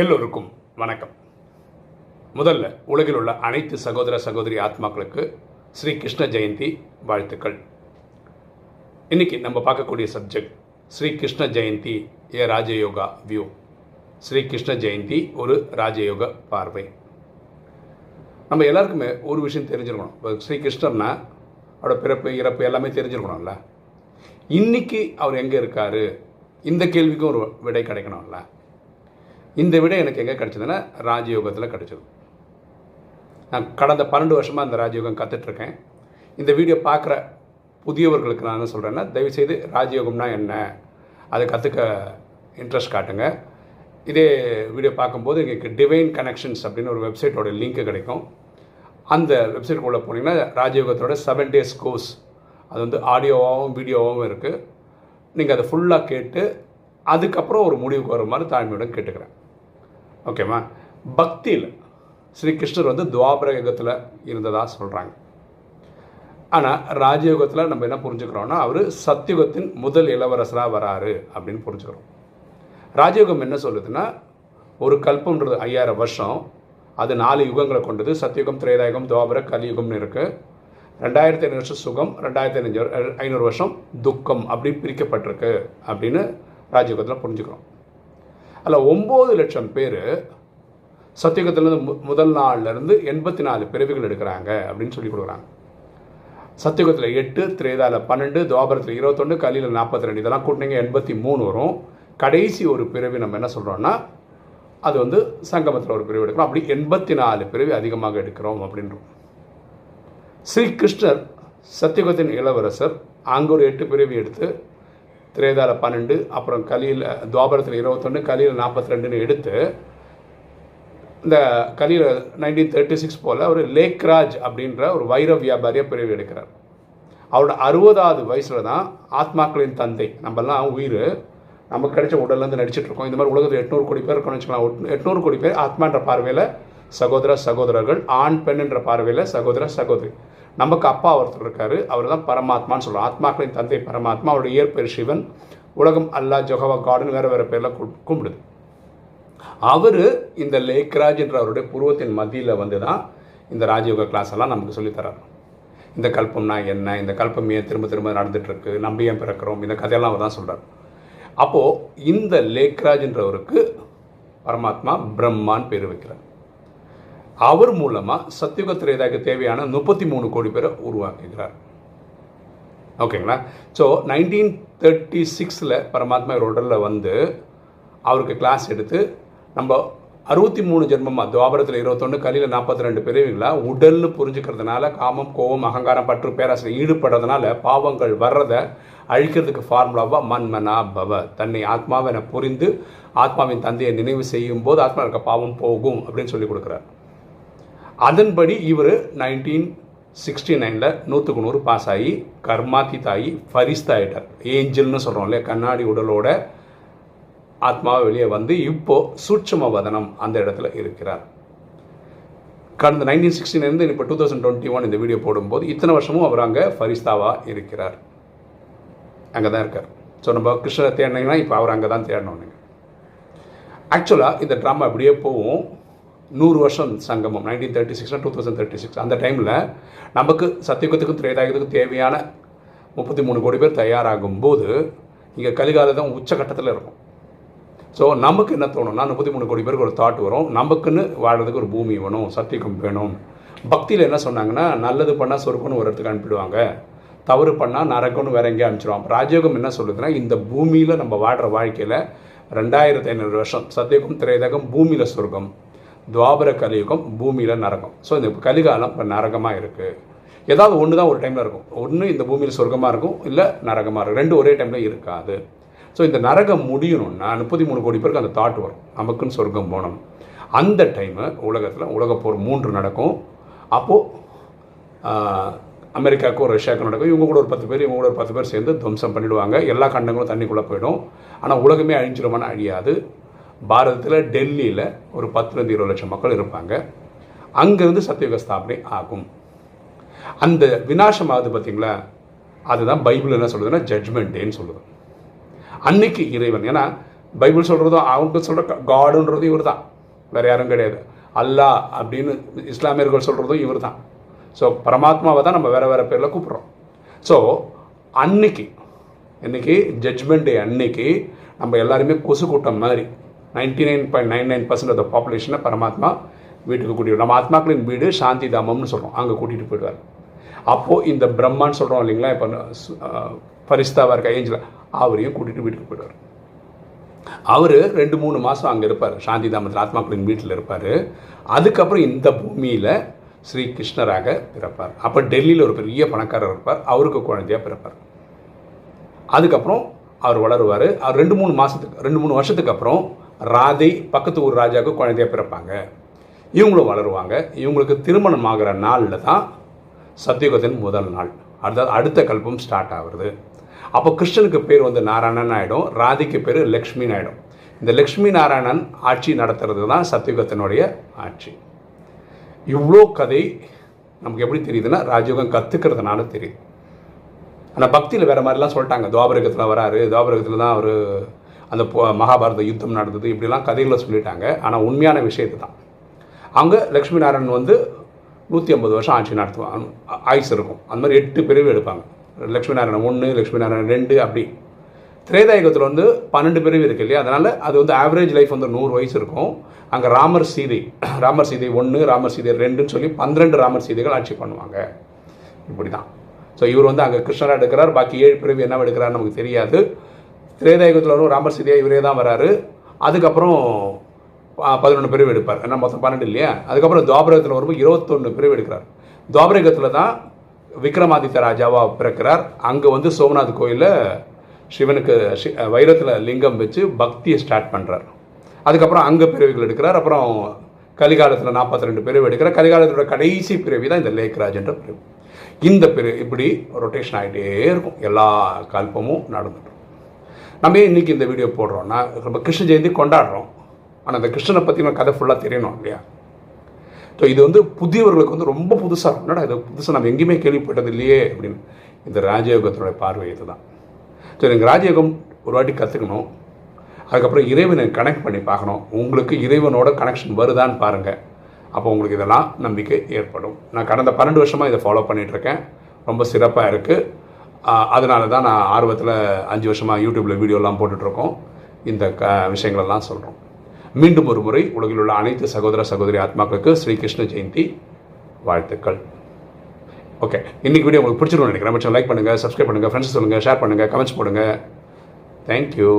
எல்லோருக்கும் வணக்கம். முதல்ல உலகில் உள்ள அனைத்து சகோதர சகோதரி ஆத்மாக்களுக்கு ஸ்ரீ கிருஷ்ண ஜெயந்தி வாழ்த்துக்கள். இன்னைக்கு நம்ம பார்க்கக்கூடிய subject Shri Krishna Jayanti a Rajyoga view Shri Krishna Jayanti ஒரு ராஜயோக பார்வை. நம்ம எல்லாருக்குமே ஒரு விஷயம் தெரிஞ்சிருக்கணும். இப்போ ஸ்ரீ கிருஷ்ணர்னா அவரோட பிறப்பு இறப்பு எல்லாமே தெரிஞ்சிருக்கணும்ல. இன்னைக்கு அவர் எங்கே இருக்காரு? இந்த கேள்விக்கும் ஒரு விடை கிடைக்கணும்ல. இந்த விடை எனக்கு எங்கே கிடைச்சதுன்னா ராஜயோகத்தில் கிடச்சிது. நான் கடந்த பன்னெண்டு வருஷமாக அந்த ராஜயோகம் கற்றுட்ருக்கேன் இந்த வீடியோ பார்க்குற புதியவர்களுக்கு நான் என்ன சொல்கிறேன்னா தயவுசெய்து ராஜயோகம்னா என்ன? அதை கற்றுக்க இன்ட்ரெஸ்ட் காட்டுங்க. இதே வீடியோ பார்க்கும்போது எங்களுக்கு டிவைன் கனெக்ஷன்ஸ் அப்படின்னு ஒரு வெப்சைட்டோட லிங்க் கிடைக்கும். அந்த வெப்சைட்டுக்குள்ளே போனீங்கன்னா ராஜயோகத்தோட செவன் டேஸ் கோர்ஸ் அது வந்து ஆடியோவாகவும் வீடியோவாகவும் இருக்குது நீங்கள் அதை ஃபுல்லாக கேட்டு அதுக்கப்புறம் ஒரு முடிவுக்கு வர மாதிரி தாழ்மையுடன் கேட்டுக்கிறேன். ஓகேவா பக்தியில் ஸ்ரீ கிருஷ்ணர் வந்து துவாபர யுகத்தில் இருந்ததாக சொல்கிறாங்க ஆனால் ராஜயோகத்தில் நம்ம என்ன புரிஞ்சுக்கிறோம்னா அவர் சத்தியுகத்தின் முதல் இளவரசராக வராரு அப்படின்னு புரிஞ்சுக்கிறோம். ராஜயோகம் என்ன சொல்லுதுன்னா ஒரு கல்பம்ன்றது ஐயாயிரம் வருஷம் அது நாலு யுகங்களை கொண்டது. சத்தியுகம் திரேதாயுகம் துவாபர கலியுகம்னு இருக்குது ரெண்டாயிரத்தி ஐநூறு வருஷம் சுகம் ரெண்டாயிரத்தி ஐநூறு ஐநூறு வருஷம் துக்கம் அப்படி பிரிக்கப்பட்டிருக்கு அப்படின்னு ராஜயோகத்தில் புரிஞ்சுக்கிறோம். அதில் ஒம்பது லட்சம் பேர் சத்தியுகத்திலேருந்து மு முதல் நாள்லேருந்து எண்பத்தி நாலு பிறவிகள் எடுக்கிறாங்க அப்படின்னு சொல்லி கொடுக்குறாங்க. சத்தியுகத்தில் எட்டு திரேதாவில் பன்னெண்டு துவாபரத்தில் இருபத்தொன்று கலியில் நாற்பத்தி ரெண்டு இதெல்லாம் கூட்டினீங்க எண்பத்தி மூணு வரும். கடைசி ஒரு பிறவி நம்ம என்ன சொல்கிறோன்னா அது வந்து சங்கமத்தில் ஒரு பிறவி எடுக்கிறோம். அப்படி எண்பத்தி நாலு பிறவி அதிகமாக எடுக்கிறோம் அப்படின்றோம். ஸ்ரீ கிருஷ்ணர் சத்தியுகத்தின் இளவரசர் அங்கே ஒரு எட்டு பிறவி எடுத்து திரேதாவில் பன்னெண்டு அப்புறம் கலியில் துவாபரத்தில் இருபத்தொன்று கலியில் நாற்பத்தி ரெண்டுன்னு எடுத்து இந்த கலியில் நைன்டீன் தேர்ட்டி சிக்ஸ் போல் அவர் லேக்ராஜ் அப்படின்ற ஒரு வைர வியாபாரியாக பிரிவு எடுக்கிறார். அவரோட அறுபதாவது வயசில் தான் ஆத்மாக்களின் தந்தை நம்மெல்லாம் உயிர் நமக்கு கிடைச்ச உடல்லேருந்து நடிச்சிட்டு இருக்கோம். இந்த மாதிரி உலகத்தில் எட்நூறு கோடி பேர் இருக்கணும்னு வச்சுக்கலாம் எட்நூறு கோடி பேர் ஆத்மான்ற பார்வையில் சகோதர சகோதரர்கள் ஆண் பெண்ணுன்ற பார்வையில் சகோதர சகோதரி. நமக்கு அப்பா ஒருத்தர் இருக்காரு அவர் தான் பரமாத்மான்னு சொல்கிறோம் ஆத்மாக்களின் தந்தை பரமாத்மா அவருடைய இயற்பெயர் சிவன். உலகம் அல்லா ஜொஹவா கார்டன் வேறு வேறு பேரில் கும்பிடுது. அவர் இந்த லேக்ராஜ் என்ற அவருடைய பூர்வத்தின் மத்தியில் வந்து தான் இந்த ராஜயோக கிளாஸ் எல்லாம் நமக்கு சொல்லித்தரார் இந்த கல்பம்னா என்ன? இந்த கல்பம் ஏன் திரும்ப திரும்ப நடந்துகிட்ருக்கு நம்ம ஏன் பிறக்கிறோம்? இந்த கதையெல்லாம் அவர் தான் சொல்கிறார் அப்போது இந்த லேக்ராஜ்ன்றவருக்கு பரமாத்மா பிரம்மான்னு பேர் வைக்கிறார். அவர் மூலமாக சத்தியுக திரேதாக்கு தேவையான முப்பத்தி மூணு கோடி பேரை உருவாக்குகிறார். ஓகேங்களா? ஸோ நைன்டீன் தேர்ட்டி சிக்ஸில் பரமாத்மா இவர் உடலில் வந்து அவருக்கு கிளாஸ் எடுத்து நம்ம அறுபத்தி மூணு ஜென்மமாக துவாபரத்தில் இருபத்தொன்று கலியில் நாற்பத்தி ரெண்டு பிரிவுங்களா உடல்னு புரிஞ்சுக்கிறதுனால காமம் கோபம் அகங்காரம் பற்று பேராசிரியர் ஈடுபடுறதுனால பாவங்கள் வர்றதை அழிக்கிறதுக்கு ஃபார்முலாவாக மன்மனா பவ தன்னை ஆத்மாவை புரிந்து ஆத்மாவின் தந்தையை நினைவு செய்யும் போது ஆத்மா இருக்க பாவம் போகும் அப்படின்னு சொல்லி கொடுக்குறார். அதன்படி இவர் நைன்டீன் சிக்ஸ்டி நைனில் நூற்றுக்கு நூறு பாஸ் ஆகி கர்மாத்தி தாயி ஃபரிஸ்தா ஆகிட்டார் ஏஞ்சல்னு சொல்கிறோம் இல்லையா? கண்ணாடி உடலோட ஆத்மாவை வெளியே வந்து இப்போது சூட்சம வதனம் அந்த இடத்துல இருக்கிறார். கடந்த நைன்டீன் சிக்ஸ்டின்லேருந்து இப்போ டூ தௌசண்ட் டுவெண்ட்டி ஒன் இந்த வீடியோ போடும்போது இத்தனை வருஷமும் அவர் அங்கே ஃபரிஸ்தாவாக இருக்கிறார். அங்கே தான் இருக்கார். ஸோ நம்ம கிருஷ்ணரை தேடினீங்கன்னா இப்போ அவர் அங்கே தான் தேடணும் நீங்கள் ஆக்சுவலாக இந்த ட்ராமா அப்படியே போகும். நூறு வருஷம் சங்கமம் nineteen thirty six two thousand thirty six அந்த டைமில் நமக்கு சத்தியுகத்துக்கும் திரேதாயுகத்துக்கும் தேவையான முப்பத்தி மூணு கோடி பேர் தயாராகும் போது இங்கே கலிகாலதான் உச்சக்கட்டத்தில் இருக்கும். ஸோ நமக்கு என்ன தோணும்னா முப்பத்தி மூணு கோடி பேருக்கு ஒரு தாட் வரும். நமக்குன்னு வாழ்கிறதுக்கு ஒரு பூமி வேணும் சத்தியகம் வேணும். பக்தியில் என்ன சொன்னாங்கன்னா நல்லது பண்ணால் சொருக்கம்னு ஒரு இடத்துக்கு அனுப்பிடுவாங்க. தவறு பண்ணால் நரக்கம்னு வேற எங்கேயும் அனுப்பிச்சிடுவாங்க ராஜயோகம் என்ன சொல்லுதுன்னா இந்த பூமியில் நம்ம வாழ்கிற வாழ்க்கையில் ரெண்டாயிரத்தி ஐநூறு வருஷம் சத்தியகம் திரையதகம் பூமியில் சொர்க்கம். துவாபர கலியுகம் பூமியில் நரகம். ஸோ இந்த கலிகாலம் இப்போ நரகமாக இருக்குது ஏதாவது ஒன்று தான் ஒரு டைமில் இருக்கும். ஒன்று இந்த பூமியில் சொர்க்கமாக இருக்கும் இல்லை நரகமாக இருக்கும். ரெண்டு ஒரே டைமில் இருக்காது. ஸோ இந்த நரகம் முடியணும்னா முப்பத்தி மூணு கோடி பேருக்கு அந்த தாட் வரும். நமக்குன்னு சொர்க்கம் போகணும். அந்த டைமு உலகத்தில் உலகப்போர் மூன்று நடக்கும். அப்போது அமெரிக்காவுக்கும் ரஷ்யாவுக்கும் நடக்கும். இவங்க கூட ஒரு பத்து பேர் இவங்க கூட ஒரு பத்து பேர் சேர்ந்து துவம்சம் பண்ணிவிடுவாங்க எல்லா கண்டங்களும் தண்ணிக்குள்ளே போயிடும். ஆனால் உலகமே அழிஞ்சிருமானா அழியாது. பாரதத்தில் டெல்லியில் ஒரு பத்துலேருந்து இருபது லட்சம் மக்கள் இருப்பாங்க. அங்கேருந்து சத்தியுக ஸ்தாபனை ஆகும். அந்த வினாசம் ஆகுது பார்த்தீங்களா அதுதான் பைபிள் என்ன சொல்லுதுன்னா ஜட்ஜ்மெண்ட் டேன்னு சொல்லுது. அன்னைக்கு இறைவன் ஏன்னா பைபிள் சொல்கிறதும் அவங்க சொல்கிற காடுன்றதும் இவர் தான் வேறு யாரும் கிடையாது. அல்லாஹ் அப்படின்னு இஸ்லாமியர்கள் சொல்கிறதும் இவர் தான் ஸோ பரமாத்மாவை தான் நம்ம வேறு வேறு பேரில் கூப்பிட்றோம். ஸோ அன்னைக்கு இன்னைக்கு ஜட்ஜ்மெண்ட் டே அன்னைக்கு நம்ம எல்லாருமே கொசு கூட்டம் மாதிரி ninety nine point nine nine percent of பாப்புலேஷனை பரமாத்மா வீட்டுக்கு கூட்டிட்டு நம்ம ஆத்மாக்களின் வீடு சாந்தி தாமம்னு சொல்கிறோம் அங்கே கூட்டிகிட்டு போயிடுவார். அப்போது இந்த பிரம்மான்னு சொல்கிறோம் இல்லைங்களா? இப்போ பரிஸ்தாவாக இருக்க ஏஞ்சில் அவரையும் கூட்டிகிட்டு வீட்டுக்கு போயிடுவார். அவர் ரெண்டு மூணு மாதம் அங்கே இருப்பார். சாந்தி தாமத்தில் ஆத்மாக்களின் வீட்டில் இருப்பார். அதுக்கப்புறம் இந்த பூமியில் ஸ்ரீ கிருஷ்ணராக பிறப்பார். அப்போ டெல்லியில் ஒரு பெரிய பணக்காரர் இருப்பார். அவருக்கு குழந்தையாக பிறப்பார். அதுக்கப்புறம் அவர் வளருவார். அவர் ரெண்டு மூணு மாதத்துக்கு ரெண்டு மூணு வருஷத்துக்கு அப்புறம் ராதை பக்கத்து ஊர் ராஜாவுக்கு குழந்தையாக பிறப்பாங்க. இவங்களும் வளருவாங்க. இவங்களுக்கு திருமணம் ஆகிற நாளில் தான் சத்தியுகத்தின் முதல் நாள். அடுத்த அடுத்த கல்பம் ஸ்டார்ட் ஆகுறது. அப்போ கிருஷ்ணனுக்கு பேர் வந்து நாராயணன் ஆகிடும் ராதிக்கு பேர் லக்ஷ்மின்னு ஆகிடும் இந்த லக்ஷ்மி நாராயணன் ஆட்சி நடத்துறது தான் சத்தியுகத்தினுடைய ஆட்சி. இவ்வளோ கதை நமக்கு எப்படி தெரியுதுன்னா ராஜயோகம் கற்றுக்கிறதுனால தெரியுது. ஆனால் பக்தியில் வேறு மாதிரிலாம் சொல்லிட்டாங்க. துவாபரகத்தில் வராரு. துவாபரகத்தில் தான் அவர் அந்த மகாபாரத யுத்தம் நடந்தது இப்படிலாம் கதைகளை சொல்லிட்டாங்க. ஆனால் உண்மையான விஷயத்தை தான். அங்கே லக்ஷ்மி நாராயணன் வந்து நூற்றி ஐம்பது வருஷம் ஆட்சி நடத்துவாங்க ஆயுஸ் இருக்கும். அந்த மாதிரி எட்டு பிரிவு எடுப்பாங்க. லக்ஷ்மி நாராயணன் ஒன்று லக்ஷ்மி நாராயணன் ரெண்டு அப்படி. திரேதாயுகத்தில் வந்து பன்னெண்டு பிரிவு இருக்குது இல்லையா? அதனால் அது வந்து ஆவரேஜ் லைஃப் வந்து நூறு வயசு இருக்கும். அங்கே ராமர் சீதை ராமர் சீதை ஒன்று ராமர் சீதை ரெண்டுன்னு சொல்லி பன்னிரெண்டு ராமர் சீதைகள் ஆட்சி பண்ணுவாங்க. இப்படி தான் ஸோ இவர் வந்து அங்கே கிருஷ்ணராக எடுக்கிறார். பாக்கி ஏழு பிரிவு என்ன எடுக்கிறார் நமக்கு தெரியாது. திரேதாயுகத்தில் வரும் ராமர் சீதையா இவரே தான் வராரு. அதுக்கப்புறம் பதினொன்று பிரிவு எடுப்பார். ஏன்னா மொத்தம் பன்னெண்டு இல்லையா? அதுக்கப்புறம் துவாபரகத்தில் வரும்போது இருபத்தொன்று பிரிவு எடுக்கிறார். துவாபரகத்தில் தான் விக்ரமாதித்ய ராஜாவாக பிறக்கிறார். அங்கே வந்து சோமநாத் கோயிலில் சிவனுக்கு வைரத்தில் லிங்கம் வச்சு பக்தியை ஸ்டார்ட் பண்ணுறார் அதுக்கப்புறம் அங்கே பிறவிகள் எடுக்கிறார். அப்புறம் கலிகாலத்தில் நாற்பத்தி ரெண்டு பிரிவு எடுக்கிறார். கலிகாலத்தோட கடைசி பிறவி தான் இந்த லேக்ராஜ்ன்ற பிரிவு. இந்த பிரி இப்படி ரொட்டேஷன் ஆகிட்டே இருக்கும். எல்லா கல்பமும் நடந்துட்டு நம்ம ஏன் இன்றைக்கி இந்த வீடியோ போடுறோம்னா நம்ம கிருஷ்ண ஜெயந்தி கொண்டாடுறோம். ஆனால் அந்த கிருஷ்ணனை பற்றின கதை ஃபுல்லாக தெரியணும் இல்லையா? ஸோ இது வந்து புதியவர்களுக்கு வந்து ரொம்ப புதுசாக இருக்கும். என்னடா இது புதுசாக நம்ம எங்கேயுமே கேள்விப்பட்டது இல்லையே அப்படின்னு. இந்த ராஜயோகத்தினுடைய பார்வை இதுதான். ஸோ எனக்கு ராஜயோகம் ஒரு வாட்டி கற்றுக்கணும் அதுக்கப்புறம் இறைவனை கனெக்ட் பண்ணி பார்க்கணும். உங்களுக்கு இறைவனோட கனெக்ஷன் வருதான்னு பாருங்கள் அப்போ உங்களுக்கு இதெல்லாம் நம்பிக்கை ஏற்படும். நான் கடந்த பன்னெண்டு வருஷமாக இதை ஃபாலோ பண்ணிகிட்ருக்கேன் ரொம்ப சிறப்பாக இருக்குது அதனால தான் நான் ஆர்வத்தில் அஞ்சு வருஷமாக யூடியூப்பில் வீடியோலாம் போட்டுட்ருக்கோம். இந்த க விஷயங்களெல்லாம் சொல்கிறோம் மீண்டும் ஒரு முறை உலகில் உள்ள அனைத்து சகோதர சகோதரி ஆத்மாக்களுக்கு ஸ்ரீகிருஷ்ண ஜெயந்தி வாழ்த்துக்கள். ஓகே இன்னைக்கு வீடியோ உங்களுக்கு பிடிச்சிருக்கோம்னு நினைக்கிறேன். லைக் பண்ணுங்கள் சப்ஸ்கிரைப் பண்ணுங்கள் ஃப்ரெண்ட்ஸ் சொல்லுங்கள் ஷேர் பண்ணுங்கள் கமெண்ட்ஸ் போடுங்கள் தேங்க்யூ